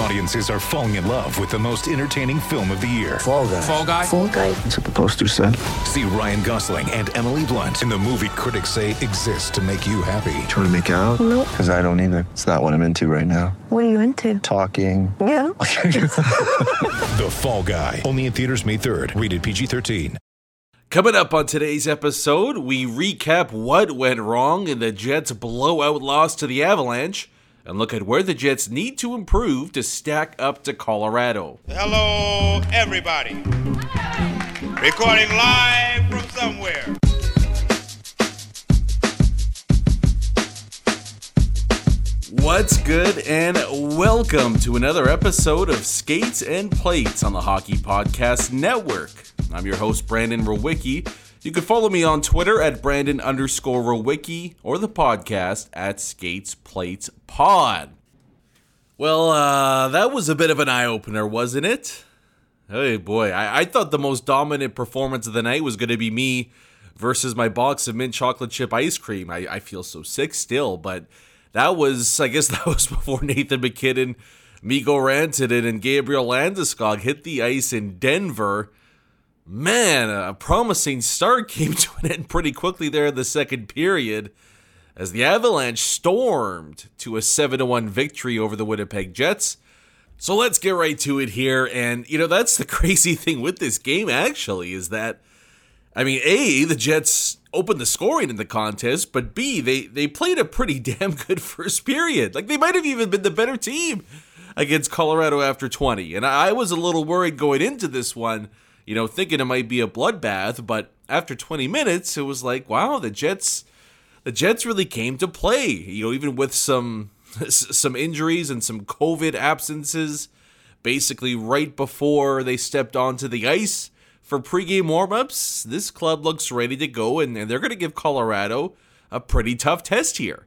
Audiences are falling in love with the most entertaining film of the year. Fall guy. Fall guy. Fall guy. That's what the poster said. See Ryan Gosling and Emily Blunt in the movie critics say exists to make you happy. Trying to make it out? Nope. Because I don't either. It's not what I'm into right now. What are you into? Talking. Yeah. The Fall Guy. Only in theaters May 3rd. Rated PG 13. Coming up on today's episode, we recap what went wrong in the Jets' blowout loss to the Avalanche and look at where the Jets need to improve to stack up to Colorado. Hello, everybody. Recording live from somewhere. What's good, and welcome to another episode of Skates and Plates on the Hockey Podcast Network. I'm your host, Brandon Rowicki. You can follow me on Twitter at Brandon underscore Rowicki or the podcast at Skates Plates Pod. Well, uh, that was a bit of an eye opener, wasn't it? Hey, boy, I-, I thought the most dominant performance of the night was going to be me versus my box of mint chocolate chip ice cream. I, I feel so sick still, but that was, I guess, that was before Nathan MacKinnon, Mikko Rantanen, and Gabriel Landeskog hit the ice in Denver. Man, a promising start came to an end pretty quickly there in the second period as the Avalanche stormed to a 7 1 victory over the Winnipeg Jets. So let's get right to it here. And, you know, that's the crazy thing with this game, actually, is that, I mean, A, the Jets opened the scoring in the contest, but B, they, they played a pretty damn good first period. Like, they might have even been the better team against Colorado after 20. And I was a little worried going into this one, you know, thinking it might be a bloodbath, but after 20 minutes, it was like, wow, the Jets the Jets really came to play. You know, even with some some injuries and some COVID absences, basically right before they stepped onto the ice for pregame warmups, this club looks ready to go, and, and they're going to give Colorado a pretty tough test here.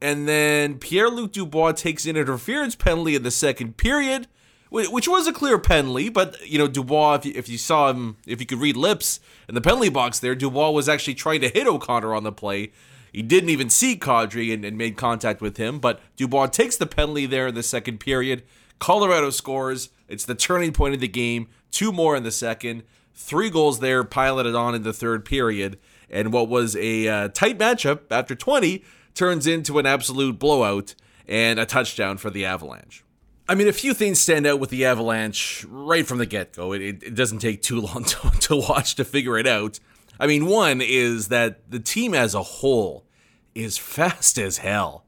And then Pierre Luc Dubois takes an interference penalty in the second period, which was a clear penalty. But you know, Dubois, if you, if you saw him, if you could read lips in the penalty box, there, Dubois was actually trying to hit O'Connor on the play. He didn't even see Kadri and, and made contact with him. But Dubois takes the penalty there in the second period. Colorado scores. It's the turning point of the game. Two more in the second. Three goals there, piloted on in the third period. And what was a uh, tight matchup after 20 turns into an absolute blowout and a touchdown for the Avalanche. I mean, a few things stand out with the Avalanche right from the get go. It, it, it, doesn't take too long to, to watch to figure it out. I mean, one is that the team as a whole is fast as hell.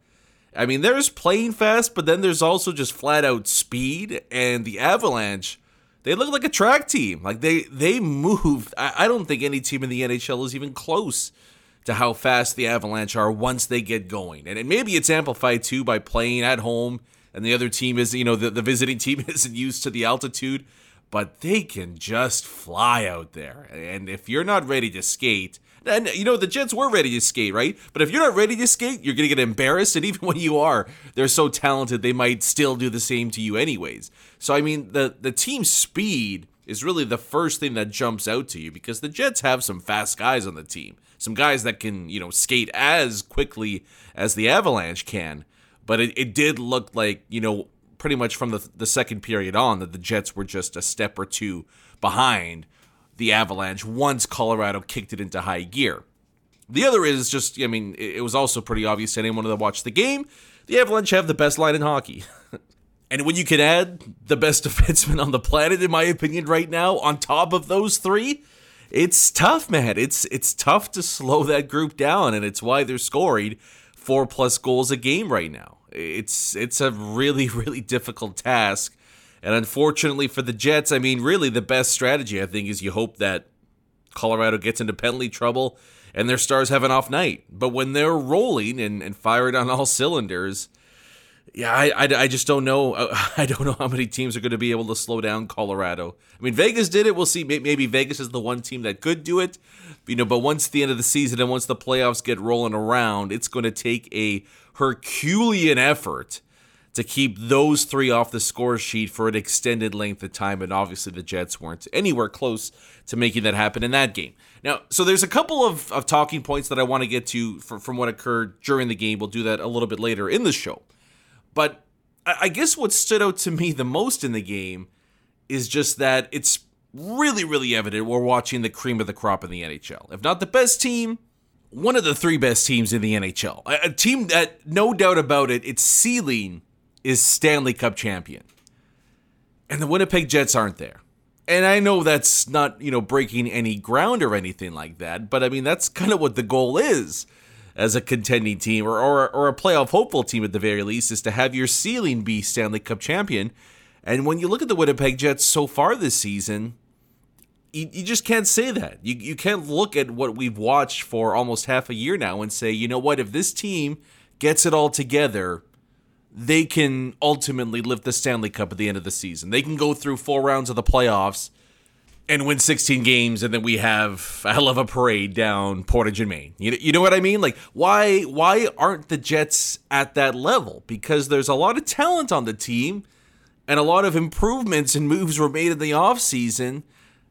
I mean, there's playing fast, but then there's also just flat out speed. And the Avalanche, they look like a track team. Like they they move. I, I don't think any team in the NHL is even close to how fast the Avalanche are once they get going. And, and maybe it's amplified too by playing at home and the other team is, you know, the, the visiting team isn't used to the altitude, but they can just fly out there. And if you're not ready to skate, and you know, the Jets were ready to skate, right? But if you're not ready to skate, you're to get embarrassed. And even when you are, they're so talented, they might still do the same to you, anyways. So, I mean, the, the team speed is really the first thing that jumps out to you because the Jets have some fast guys on the team some guys that can, you know, skate as quickly as the Avalanche can. But it, it did look like, you know, pretty much from the, the second period on that the Jets were just a step or two behind the Avalanche once Colorado kicked it into high gear. The other is just, I mean, it, was also pretty obvious to anyone that watched the game. The Avalanche have the best line in hockey. and when you can add the best defenseman on the planet, in my opinion, right now, on top of those three, it's tough, man. It's it's tough to slow that group down, and it's why they're scoring four plus goals a game right now. It's it's a really really difficult task, and unfortunately for the Jets, I mean, really the best strategy I think is you hope that Colorado gets into penalty trouble and their stars have an off night. But when they're rolling and, and fired on all cylinders, yeah, I, I, I, just don't know. Uh, I don't know how many teams are going to be able to slow down Colorado. I mean, Vegas did it. We'll see. Maybe Vegas is the one team that could do it. You know, but once the end of the season and once the playoffs get rolling around, it's going to take a Herculean effort to keep those three off the score sheet for an extended length of time. And obviously, the Jets weren't anywhere close to making that happen in that game. Now, so there's a couple of, of talking points that I want to get to for, from what occurred during the game. We'll do that a little bit later in the show. But I guess what stood out to me the most in the game is just that it's really, really evident we're watching the cream of the crop in the NHL. If not the best team, one of the three best teams in the NHL. A, team that, no doubt about it, its ceiling is Stanley Cup champion. And the Winnipeg Jets aren't there. And I know that's not, you know, breaking any ground or anything like that, but I mean, that's kind of what the goal is as a contending team or, or, or a playoff hopeful team at the very least is to have your ceiling be Stanley Cup champion. And when you look at the Winnipeg Jets so far this season, you, you just can't say that. You, you can't look at what we've watched for almost half a year now and say, you know what, if this team gets it all together, they can ultimately lift the Stanley Cup at the end of the season. They can go through four rounds of the playoffs and win 16 games and then we have a hell of a parade down Portage and Main. You, you know what I mean? Like why why aren't the Jets at that level? Because there's a lot of talent on the team and a lot of improvements and moves were made in the offseason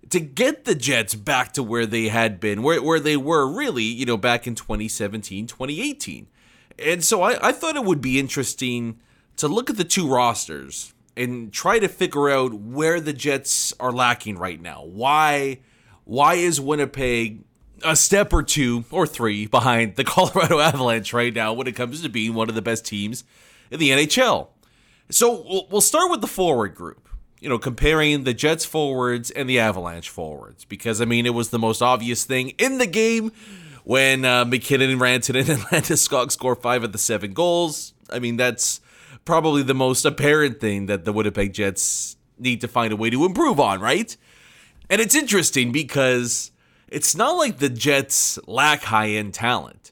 to get the Jets back to where they had been, where, where they were really, you know, back in 2017, 2018. And so I, I thought it would be interesting to look at the two rosters and try to figure out where the Jets are lacking right now. Why why is Winnipeg a step or two or three behind the Colorado Avalanche right now when it comes to being one of the best teams in the NHL? So we'll start with the forward group. You know, comparing the Jets forwards and the Avalanche forwards because I mean it was the most obvious thing in the game when uh, MacKinnon, Rantanen, and Landeskog score five of the seven goals. I mean that's probably the most apparent thing that the Winnipeg Jets need to find a way to improve on, right? And it's interesting because it's not like the Jets lack high end talent.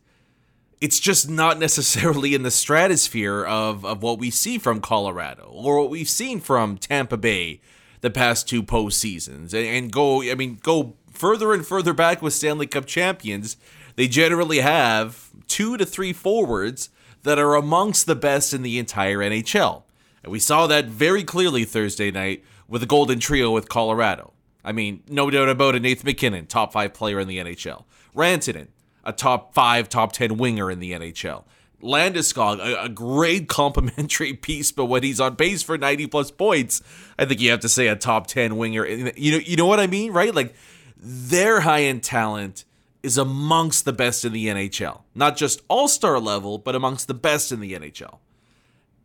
It's just not necessarily in the stratosphere of, of what we see from Colorado or what we've seen from Tampa Bay the past two postseasons. And, and go, I mean, go further and further back with Stanley Cup champions. They generally have two to three forwards that are amongst the best in the entire NHL. And we saw that very clearly Thursday night with the Golden Trio with Colorado. I mean, no doubt about it, Nathan MacKinnon, top five player in the NHL. Rantanen, a top five, top 10 winger in the NHL. Landeskog, a, a, great complimentary piece, but when he's on pace for 90 plus points, I think you have to say a top 10 winger. You know, you know what I mean, right? Like, their high end talent is amongst the best in the NHL. Not just all star level, but amongst the best in the NHL.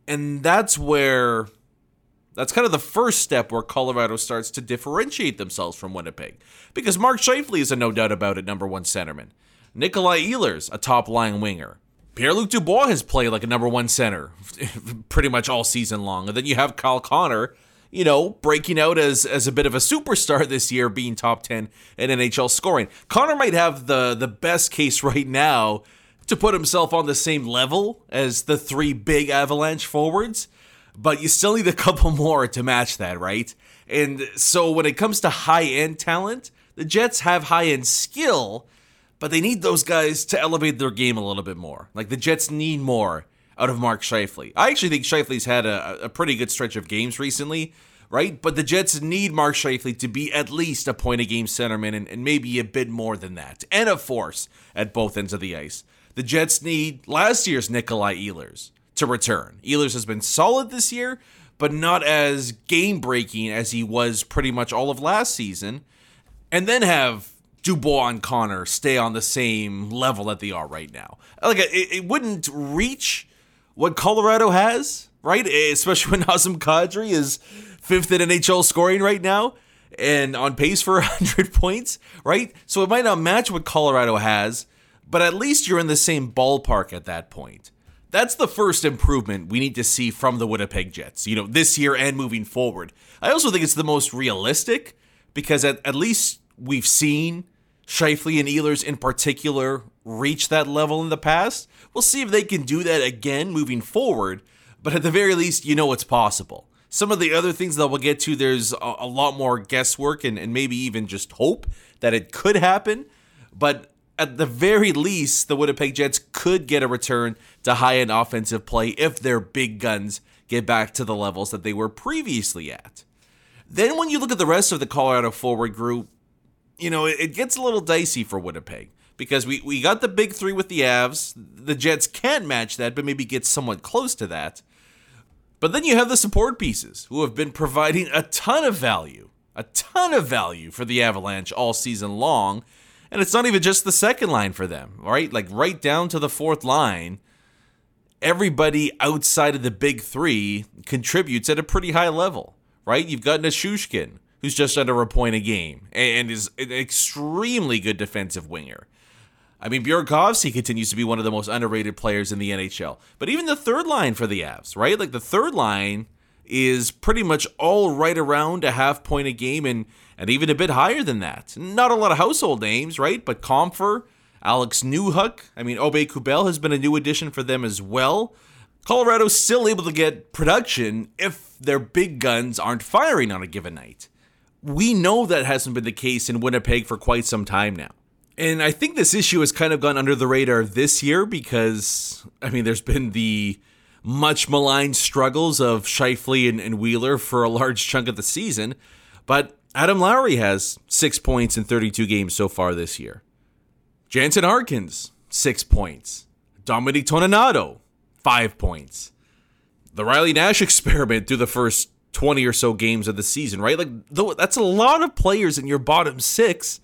And that's where, that's kind of the first step where Colorado starts to differentiate themselves from Winnipeg. Because Mark Scheifele is a no doubt about it number one centerman. Nikolai Ehlers, a top line winger. Pierre Luc Dubois has played like a number one center pretty much all season long. And then you have Kyle Connor, you know, breaking out as as a bit of a superstar this year, being top 10 in NHL scoring. Connor might have the the best case right now to put himself on the same level as the three big Avalanche forwards, but you still need a couple more to match that, right? And so when it comes to high-end talent, the Jets have high-end skill, but they need those guys to elevate their game a little bit more. Like the Jets need more out of Mark Scheifele. I actually think Scheifele's had a, a pretty good stretch of games recently, right? But the Jets need Mark Scheifele to be at least a point a game centerman and, and maybe a bit more than that, and a force at both ends of the ice. The Jets need last year's Nikolai Ehlers to return. Ehlers has been solid this year, but not as game breaking as he was pretty much all of last season. And then have Dubois and Connor stay on the same level that they are right now. Like it, it wouldn't reach what Colorado has, right? Especially when Nazem Kadri is fifth in NHL scoring right now and on pace for 100 points, right? So it might not match what Colorado has, but at least you're in the same ballpark at that point. That's the first improvement we need to see from the Winnipeg Jets, you know, this year and moving forward. I also think it's the most realistic because at, at least we've seen Scheifele and Ehlers in particular reached that level in the past. We'll see if they can do that again moving forward, but at the very least, you know it's possible. Some of the other things that we'll get to, there's a, a lot more guesswork and, and maybe even just hope that it could happen. But at the very least, the Winnipeg Jets could get a return to high end offensive play if their big guns get back to the levels that they were previously at. Then, when you look at the rest of the Colorado forward group, you know, it, it gets a little dicey for Winnipeg because we, we got the big three with the Avs. The Jets can't match that, but maybe get somewhat close to that. But then you have the support pieces who have been providing a ton of value, a ton of value for the Avalanche all season long. And it's not even just the second line for them, right? Like right down to the fourth line, everybody outside of the big three contributes at a pretty high level, right? You've got Nichushkin, who's just under a point a game and is an extremely good defensive winger. I mean, Burakovsky continues to be one of the most underrated players in the NHL. But even the third line for the Avs, right? Like the third line is pretty much all right around a half point a game and, and even a bit higher than that. Not a lot of household names, right? But Compher, Alex Newhook, I mean, Aube-Kubel has been a new addition for them as well. Colorado's still able to get production if their big guns aren't firing on a given night. We know that hasn't been the case in Winnipeg for quite some time now. And I think this issue has kind of gone under the radar this year because, I mean, there's been the much maligned struggles of Scheifele and, and Wheeler for a large chunk of the season. But Adam Lowry has six points in 32 games so far this year. Jansen Harkins, six points. Dominic Toninato, five points. The Riley Nash experiment through the first 20 or so games of the season, right? Like, that's a lot of players in your bottom six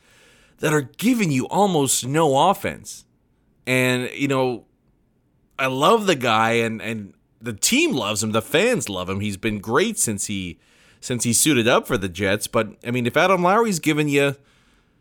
that are giving you almost no offense. And, you know, I love the guy and and the team loves him, the fans love him. He's been great since he since he suited up for the Jets, but I mean, if Adam Lowry's giving you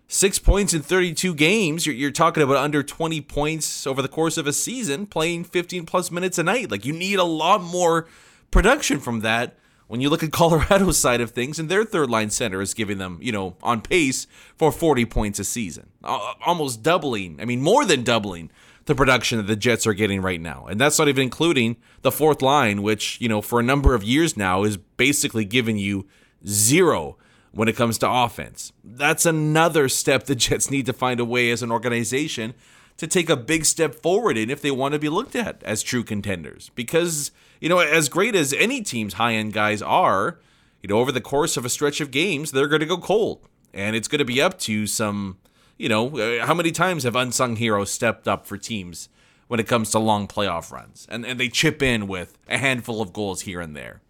6 points in 32 games, you're, you're talking about under 20 points over the course of a season playing 15 plus minutes a night. Like you need a lot more production from that when you look at Colorado's side of things, and their third line center is giving them, you know, on pace for 40 points a season, almost doubling, I mean, more than doubling the production that the Jets are getting right now. And that's not even including the fourth line, which, you know, for a number of years now is basically giving you zero when it comes to offense. That's another step the Jets need to find a way as an organization to take a big step forward in if they want to be looked at as true contenders. Because, you know, as great as any team's high end guys are, you know, over the course of a stretch of games, they're going to go cold. And it's going to be up to some, you know, uh, how many times have unsung heroes stepped up for teams when it comes to long playoff runs? And, and they chip in with a handful of goals here and there.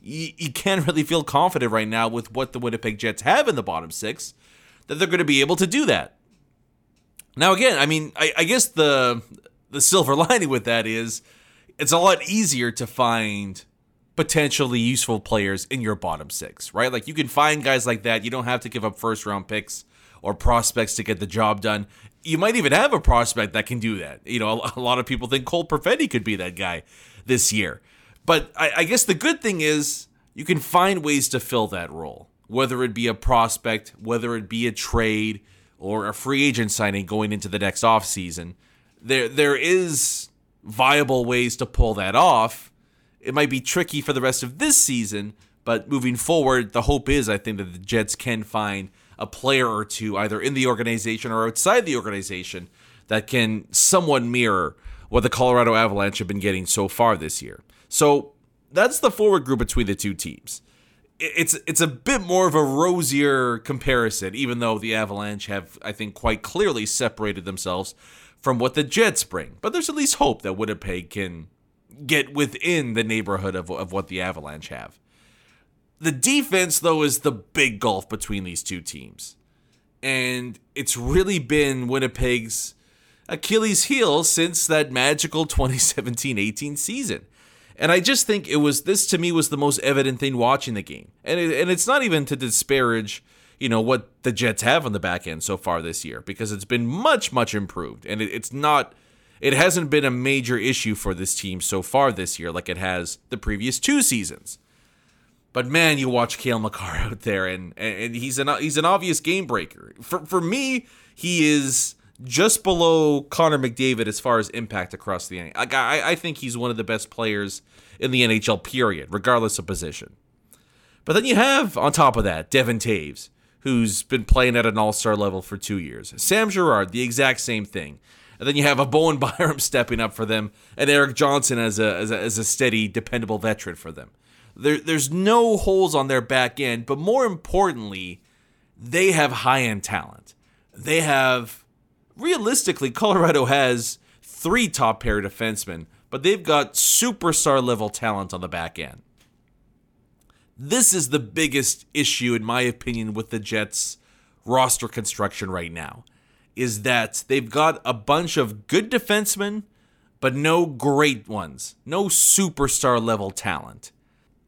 You, you can't really feel confident right now with what the Winnipeg Jets have in the bottom six that they're going to be able to do that. Now, again, I mean, I, I guess the the silver lining with that is it's a lot easier to find potentially useful players in your bottom six, right? Like you can find guys like that. You don't have to give up first round picks or prospects to get the job done. You might even have a prospect that can do that. You know, a, lot of people think Cole Perfetti could be that guy this year. But I, I guess the good thing is you can find ways to fill that role, whether it be a prospect, whether it be a trade or a free agent signing going into the next offseason, there there is viable ways to pull that off. It might be tricky for the rest of this season, but moving forward, the hope is I think that the Jets can find a player or two either in the organization or outside the organization that can somewhat mirror what the Colorado Avalanche have been getting so far this year. So that's the forward group between the two teams it's it's a bit more of a rosier comparison, even though the Avalanche have, I think, quite clearly separated themselves from what the Jets bring. But there's at least hope that Winnipeg can get within the neighborhood of, of what the Avalanche have. The defense, though, is the big gulf between these two teams. And it's really been Winnipeg's Achilles heel since that magical 2017 18 season. And I just think it was this to me was the most evident thing watching the game. And it, and it's not even to disparage, you know, what the Jets have on the back end so far this year because it's been much much improved and it, it's not it hasn't been a major issue for this team so far this year like it has the previous two seasons. But man, you watch Cale Makar out there, and and he's an he's an obvious game breaker. For for me, he is just below Connor McDavid as far as impact across the NHL. Like I, I think he's one of the best players in the NHL. Period, regardless of position. But then you have on top of that Devon Toews, who's been playing at an All Star level for two years. Sam Girard, the exact same thing. And then you have a Bowen Byram stepping up for them, and Erik Johnson as a, as a, as a steady, dependable veteran for them. There, there's no holes on their back end, but more importantly, they have high end talent. They have, realistically, Colorado has three top pair defensemen, but they've got superstar level talent on the back end. This is the biggest issue, in my opinion, with the Jets roster construction right now. Is that they've got a bunch of good defensemen, but no great ones, no superstar level talent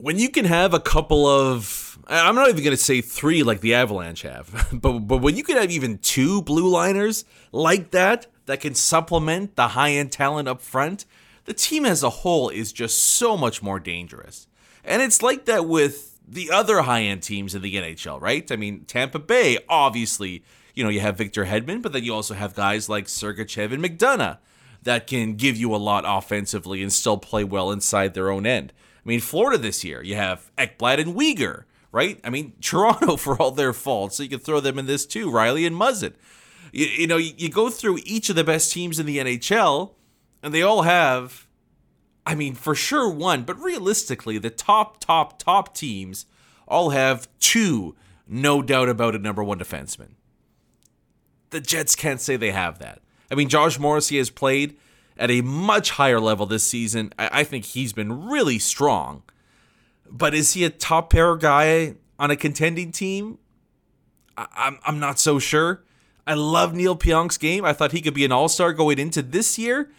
when you can have a couple of I'm not even going to say 3 like the Avalanche have, but but when you can have even two blue liners like that that can supplement the high-end talent up front, the team as a whole is just so much more dangerous. And it's like that with the other high-end teams in the NHL, right? I mean, Tampa Bay obviously, you know, you have Victor Hedman, but then you also have guys like Sergachev and McDonagh that can give you a lot offensively and still play well inside their own end. I mean, Florida this year, you have Ekblad and Weegar, right? I mean, Toronto for all their faults, so you can throw them in this too. Rielly and Muzzin. You, you know, you, you go through each of the best teams in the NHL, and they all have, I mean, for sure one, but realistically, the top, top, top teams all have two, no doubt about it, number one defenseman. The Jets can't say they have that. I mean, Josh Morrissey has played at a much higher level this season. I, I think he's been really strong. But is he a top pair guy on a contending team? I, I'm, I'm not so sure. I love Neal Pionk's game. I thought he could be an all star going into this year.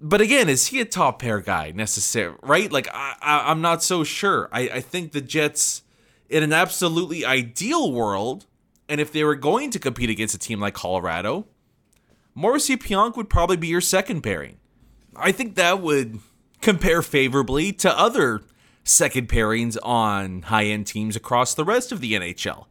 But again, is he a top pair guy necessarily? Right? Like, I, I, am not so sure. I, I think the Jets, in an absolutely ideal world, and if they were going to compete against a team like Colorado, Morrissey Pionk would probably be your second pairing. I think that would compare favorably to other second pairings on high end teams across the rest of the NHL.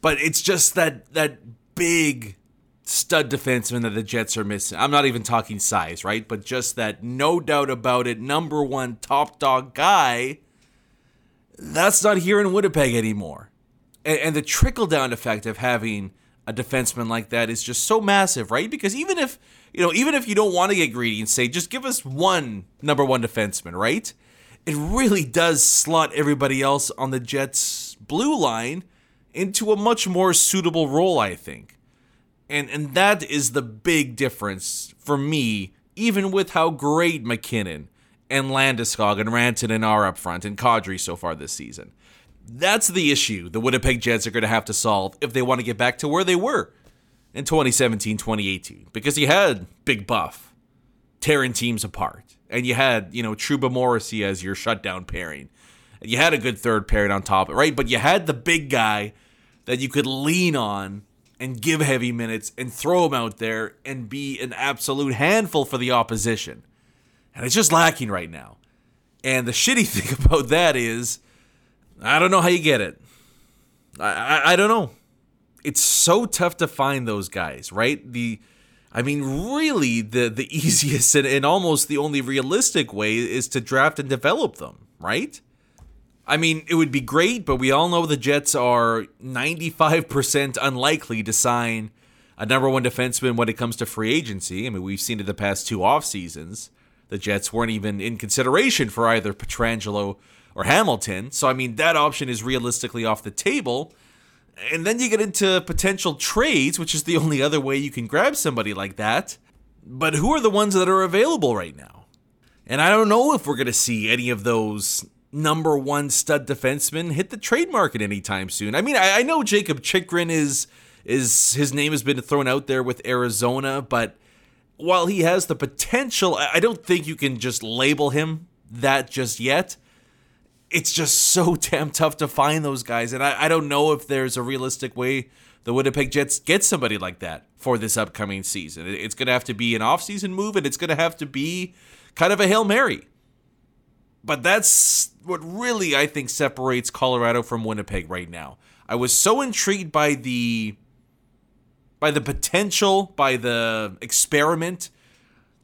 But it's just that that big stud defenseman that the Jets are missing. I'm not even talking size, right? But just that no doubt about it, number one top dog guy. That's not here in Winnipeg anymore. And, and the trickle down effect of having a defenseman like that is just so massive, right? Because even if you know, even if you don't want to get greedy and say just give us one number one defenseman, right? It really does slot everybody else on the Jets blue line into a much more suitable role, I think. And and that is the big difference for me, even with how great MacKinnon and Landeskog and Rantanen are up front and Kadri so far this season. That's the issue the Winnipeg Jets are going to have to solve if they want to get back to where they were in 2017 2018. Because you had Big Buff tearing teams apart, and you had, you know, Trouba Morrissey as your shutdown pairing. And you had a good third pairing on top, right? But you had the big guy that you could lean on and give heavy minutes and throw him out there and be an absolute handful for the opposition. And it's just lacking right now. And the shitty thing about that is I don't know how you get it. I, I, I don't know. It's so tough to find those guys, right? The I mean, really, the the easiest and, and almost the only realistic way is to draft and develop them, right? I mean, it would be great, but we all know the Jets are 95% unlikely to sign a number one defenseman when it comes to free agency. I mean, we've seen it the past two off seasons. The Jets weren't even in consideration for either Pietrangelo or Hamilton. So, I mean, that option is realistically off the table. And then you get into potential trades, which is the only other way you can grab somebody like that. But who are the ones that are available right now? And I don't know if we're going to see any of those number one stud defenseman hit the trade market anytime soon. I mean, I, I know Jakob Chychrun is is his name has been thrown out there with Arizona, but while he has the potential, I don't think you can just label him that just yet it's just so damn tough to find those guys. And I, I don't know if there's a realistic way the Winnipeg Jets get somebody like that for this upcoming season. It's going to have to be an offseason move, and it's going to have to be kind of a Hail Mary. But that's what really I think separates Colorado from Winnipeg right now. I was so intrigued by the by the potential, by the experiment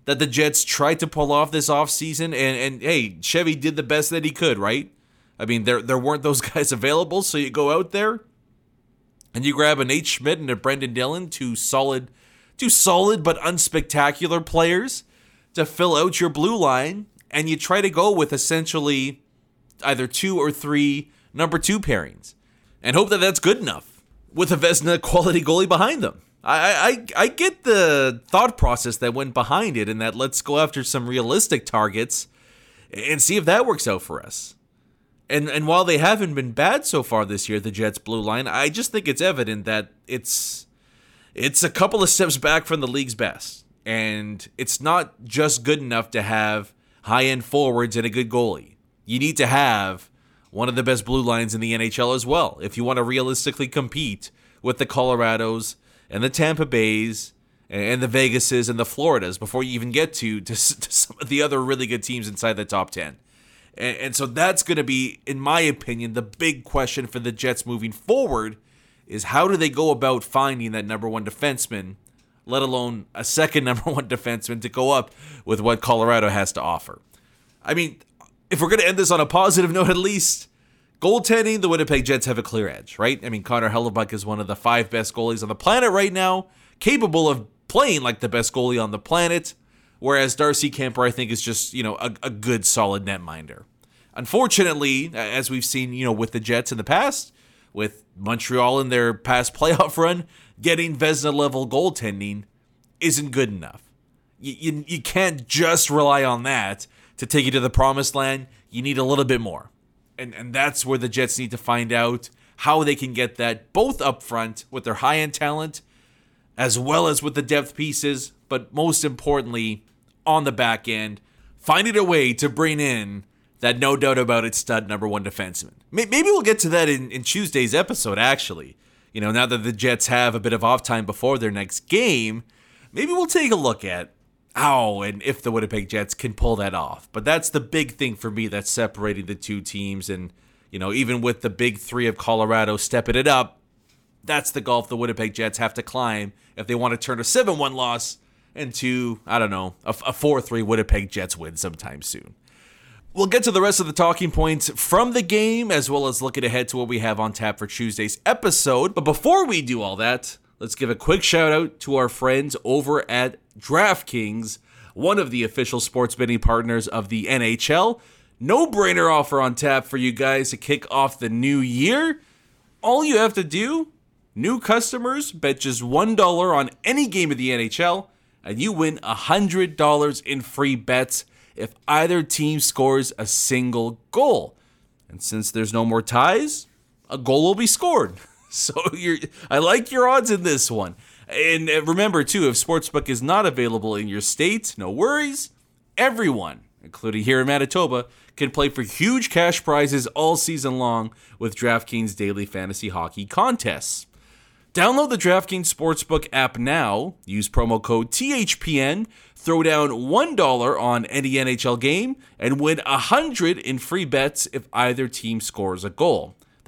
that the Jets tried to pull off this offseason and and hey, Chevy did the best that he could, right? I mean, there there weren't those guys available, so you go out there and you grab an H Schmidt and a Brendan Dillon, two solid two solid but unspectacular players to fill out your blue line and you try to go with essentially either two or three number 2 pairings and hope that that's good enough with a Vezina quality goalie behind them. I, I I get the thought process that went behind it, and that let's go after some realistic targets and see if that works out for us. And and while they haven't been bad so far this year, the Jets blue line, I just think it's evident that it's it's a couple of steps back from the league's best. And it's not just good enough to have high end forwards and a good goalie. You need to have one of the best blue lines in the NHL as well if you want to realistically compete with the Colorados and the Tampa Bays and the Vegases and the Floridas before you even get to, to, to some of the other really good teams inside the top 10. And, and so that's going to be, in my opinion, the big question for the Jets moving forward is how do they go about finding that number one defenseman, let alone a second number one defenseman to go up with what Colorado has to offer. I mean, if we're going to end this on a positive note, at least Goaltending, the Winnipeg Jets have a clear edge, right? I mean, Connor Hellebuyck is one of the five best goalies on the planet right now, capable of playing like the best goalie on the planet, whereas Darcy Kuemper, I think, is just, you know, a, a good, solid netminder. Unfortunately, as we've seen, you know, with the Jets in the past, with Montreal in their past playoff run, getting Vezina level goaltending isn't good enough. You, you, you can't just rely on that to take you to the promised land. You need a little bit more and and that's where the Jets need to find out how they can get that both up front with their high end talent as well as with the depth pieces, but most importantly on the back end, finding a way to bring in that no doubt about it stud number one defenseman. Maybe we'll get to that in, in Tuesday's episode, actually. You know, now that the Jets have a bit of off time before their next game, maybe we'll take a look at how and if the Winnipeg Jets can pull that off. But that's the big thing for me that's separating the two teams. And, you know, even with the big three of Colorado stepping it up, that's the gulf the Winnipeg Jets have to climb if they want to turn a 7 1 loss into, I don't know, a 4 3 Winnipeg Jets win sometime soon. We'll get to the rest of the talking points from the game, as well as looking ahead to what we have on tap for Tuesday's episode. But before we do all that, let's give a quick shout out to our friends over at DraftKings, one of the official sports betting partners of the NHL. No brainer offer on tap for you guys to kick off the new year. All you have to do, new customers, bet just $1 on any game of the NHL, and you win $100 in free bets if either team scores a single goal. And since there's no more ties, a goal will be scored. So you're, I like your odds in this one. And uh, remember too, if Sportsbook is not available in your state, no worries. Everyone, including here in Manitoba, can play for huge cash prizes all season long with DraftKings daily fantasy hockey contests. Download the DraftKings Sportsbook app now, use promo code THPN, throw down $1 on any NHL game, and win 100 in free bets if either team scores a goal.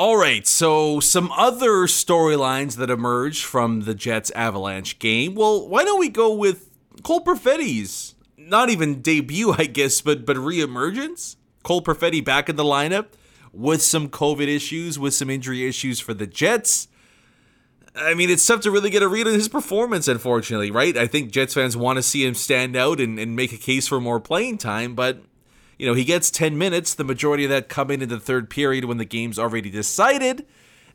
All right, so some other storylines that emerged from the Jets Avalanche game. Well, why don't we go with Cole Perfetti's not even debut, I guess, but but reemergence? Cole Perfetti back in the lineup with some COVID issues, with some injury issues for the Jets. I mean, it's tough to really get a read on his performance, unfortunately, right? I think Jets fans want to see him stand out and, and make a case for more playing time, but you know, he gets 10 minutes, the majority of that coming in the third period when the game's already decided.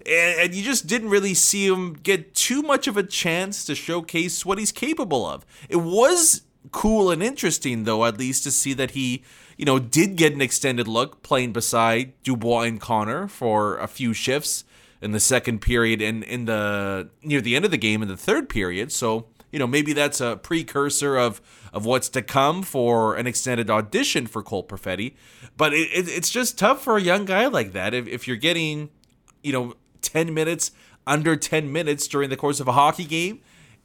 And, and, you just didn't really see him get too much of a chance to showcase what he's capable of. It was cool and interesting, though, at least to see that he, you know, did get an extended look playing beside Dubois and Connor for a few shifts in the second period and in the near the end of the game in the third period. So, you know, maybe that's a precursor of of what's to come for an extended audition for Cole Perfetti. But it, it, it's just tough for a young guy like that if, if you're getting, you know, 10 minutes, under 10 minutes during the course of a hockey game,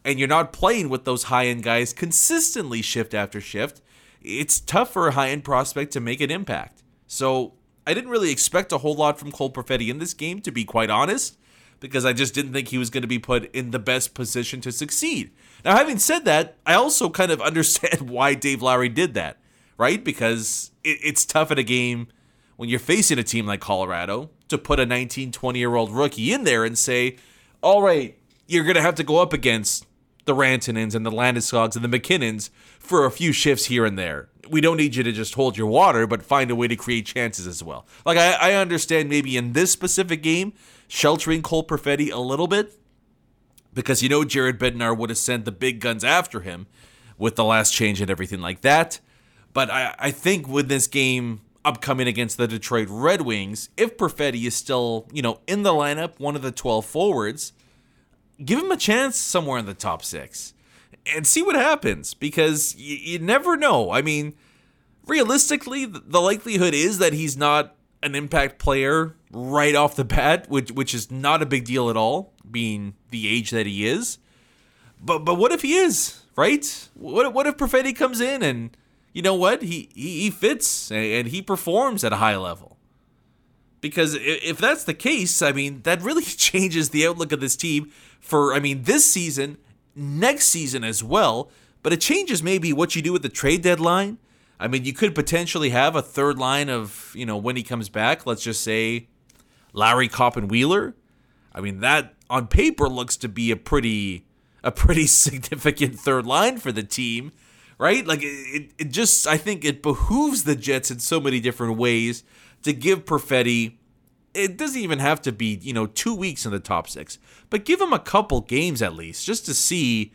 and you're not playing with those high end guys consistently shift after shift. It's tough for a high end prospect to make an impact. So I didn't really expect a whole lot from Cole Perfetti in this game, to be quite honest, because I just didn't think he was going to be put in the best position to succeed. Now, having said that, I also kind of understand why Dave Lowry did that, right? Because it, it's tough in a game when you're facing a team like Colorado to put a 19, 20 year old rookie in there and say, all right, you're going to have to go up against the Rantanens and the Landeskog's and the MacKinnons for a few shifts here and there. We don't need you to just hold your water, but find a way to create chances as well. Like, I, I understand maybe in this specific game, sheltering Cole Perfetti a little bit, because you know Jared Bednar would have sent the big guns after him with the last change and everything like that. But I, I think with this game upcoming against the Detroit Red Wings, if Perfetti is still, you know, in the lineup, one of the 12 forwards, give him a chance somewhere in the top six and see what happens because you, you never know. I mean, realistically, the likelihood is that he's not an impact player right off the bat, which which is not a big deal at all, being the age that he is. But but what if he is right? What what if Perfetti comes in and you know what he he, he fits and he performs at a high level? Because if that's the case, I mean that really changes the outlook of this team for I mean this season, next season as well. But it changes maybe what you do with the trade deadline. I mean, you could potentially have a third line of, you know, when he comes back, let's just say Lowry Copp and Wheeler. I mean, that on paper looks to be a pretty a pretty significant third line for the team, right? Like it, it just I think it behooves the Jets in so many different ways to give Perfetti it doesn't even have to be, you know, 2 weeks in the top 6, but give him a couple games at least just to see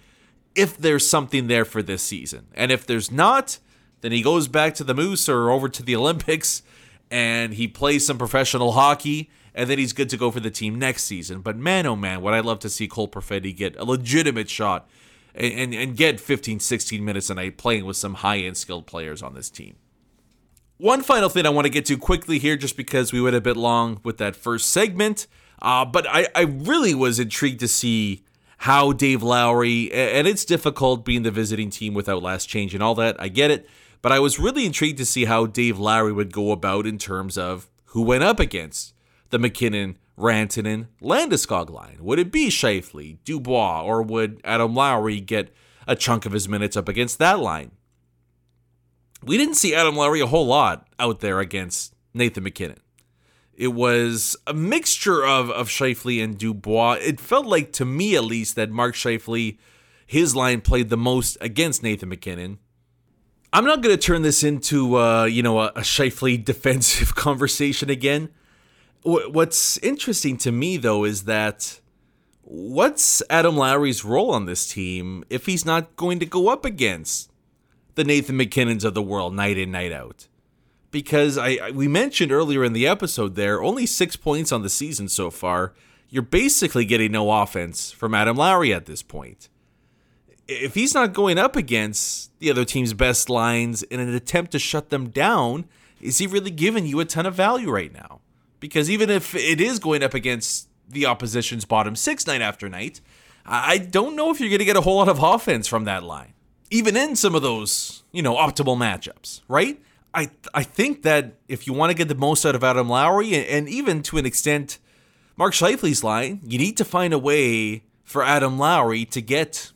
if there's something there for this season. And if there's not, then he goes back to the Moose or over to the Olympics and he plays some professional hockey and then he's good to go for the team next season. But man, oh man, would I love to see Cole Perfetti get a legitimate shot and, and, and get 15, 16 minutes a night playing with some high end skilled players on this team. One final thing I want to get to quickly here, just because we went a bit long with that first segment. Uh, but I, I really was intrigued to see how Dave Lowry, and it's difficult being the visiting team without last change and all that. I get it. But I was really intrigued to see how Dave Lowry would go about in terms of who went up against the MacKinnon, Rantanen, Landeskog line. Would it be Scheifele, Dubois, or would Adam Lowry get a chunk of his minutes up against that line? we didn't see Adam Lowry a whole lot out there against Nathan MacKinnon. It was a mixture of, of Scheifele and Dubois. It felt like, to me at least, that Mark Scheifele, his line played the most against Nathan MacKinnon. I'm not going to turn this into, uh, you know, a, a Scheifele defensive conversation again. What's interesting to me, though, is that what's Adam Lowry's role on this team if he's not going to go up against the Nathan MacKinnons of the world night in, night out. Because I, I, we mentioned earlier in the episode there, only six points on the season so far. You're basically getting no offense from Adam Lowry at this point. If he's not going up against the other team's best lines in an attempt to shut them down, is he really giving you a ton of value right now? Because even if it is going up against the opposition's bottom six night after night, I don't know if you're going to get a whole lot of offense from that line even in some of those, you know, optimal matchups, right? I I think that if you want to get the most out of Adam Lowry and even to an extent Mark Scheifele's line, you need to find a way for Adam Lowry to get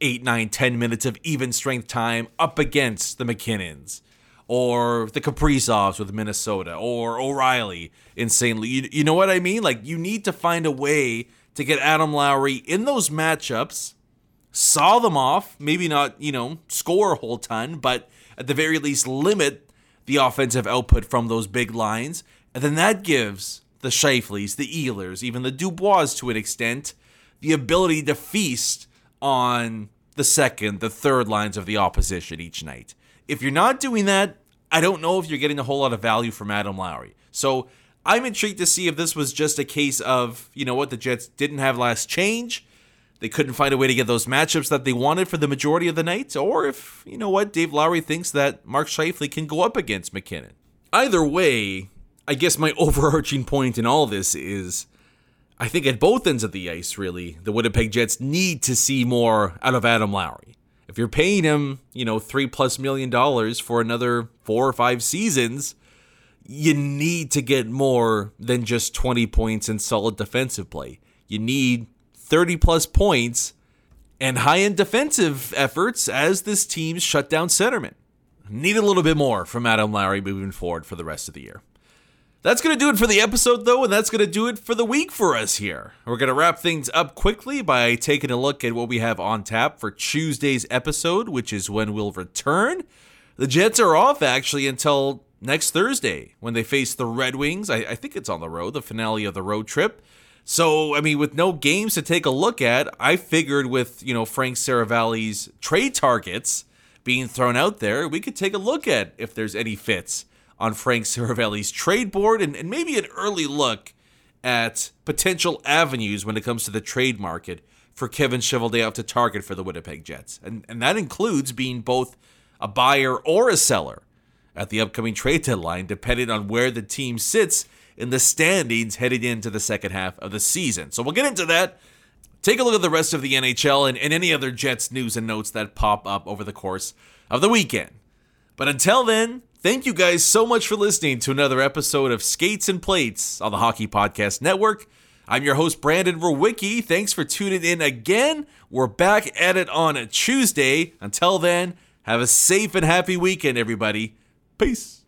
eight, nine, ten minutes of even strength time up against the MacKinnons or the Kaprizovs with Minnesota or O'Reilly in St. Louis. You, you know what I mean? Like you need to find a way to get Adam Lowry in those matchups saw them off, maybe not, you know, score a whole ton, but at the very least limit the offensive output from those big lines. And then that gives the Scheifeles, the Ehlers, even the Dubois to an extent, the ability to feast on the second, the third lines of the opposition each night. If you're not doing that, I don't know if you're getting a whole lot of value from Adam Lowry. So I'm intrigued to see if this was just a case of, you know what, the Jets didn't have last change. They couldn't find a way to get those matchups that they wanted for the majority of the night, or if, you know what, Dave Lowry thinks that Mark Scheifele can go up against MacKinnon. Either way, I guess my overarching point in all this is I think at both ends of the ice, really, the Winnipeg Jets need to see more out of Adam Lowry. If you're paying him, you know, three plus million dollars for another four or five seasons, you need to get more than just 20 points and solid defensive play. You need 30 plus points and high end defensive efforts as this team's shutdown centerman. Need a little bit more from Adam Lowry moving forward for the rest of the year. That's going to do it for the episode, though, and that's going to do it for the week for us here. We're going to wrap things up quickly by taking a look at what we have on tap for Tuesday's episode, which is when we'll return. The Jets are off, actually, until next Thursday when they face the Red Wings. I, I think it's on the road, the finale of the road trip. So, I mean, with no games to take a look at, I figured with, you know, Frank Seravalli's trade targets being thrown out there, we could take a look at if there's any fits on Frank Seravalli's trade board and, and maybe an early look at potential avenues when it comes to the trade market for Kevin Cheveldayoff to target for the Winnipeg Jets. And, and that includes being both a buyer or a seller at the upcoming trade deadline, depending on where the team sits in the standings heading into the second half of the season. So we'll get into that. Take a look at the rest of the NHL and, and any other Jets news and notes that pop up over the course of the weekend. But until then, Thank you guys so much for listening to another episode of Skates and Plates on the Hockey Podcast Network. I'm your host, Brandon Rowicki. Thanks for tuning in again. We're back at it on a Tuesday. Until then, have a safe and happy weekend, everybody. Peace.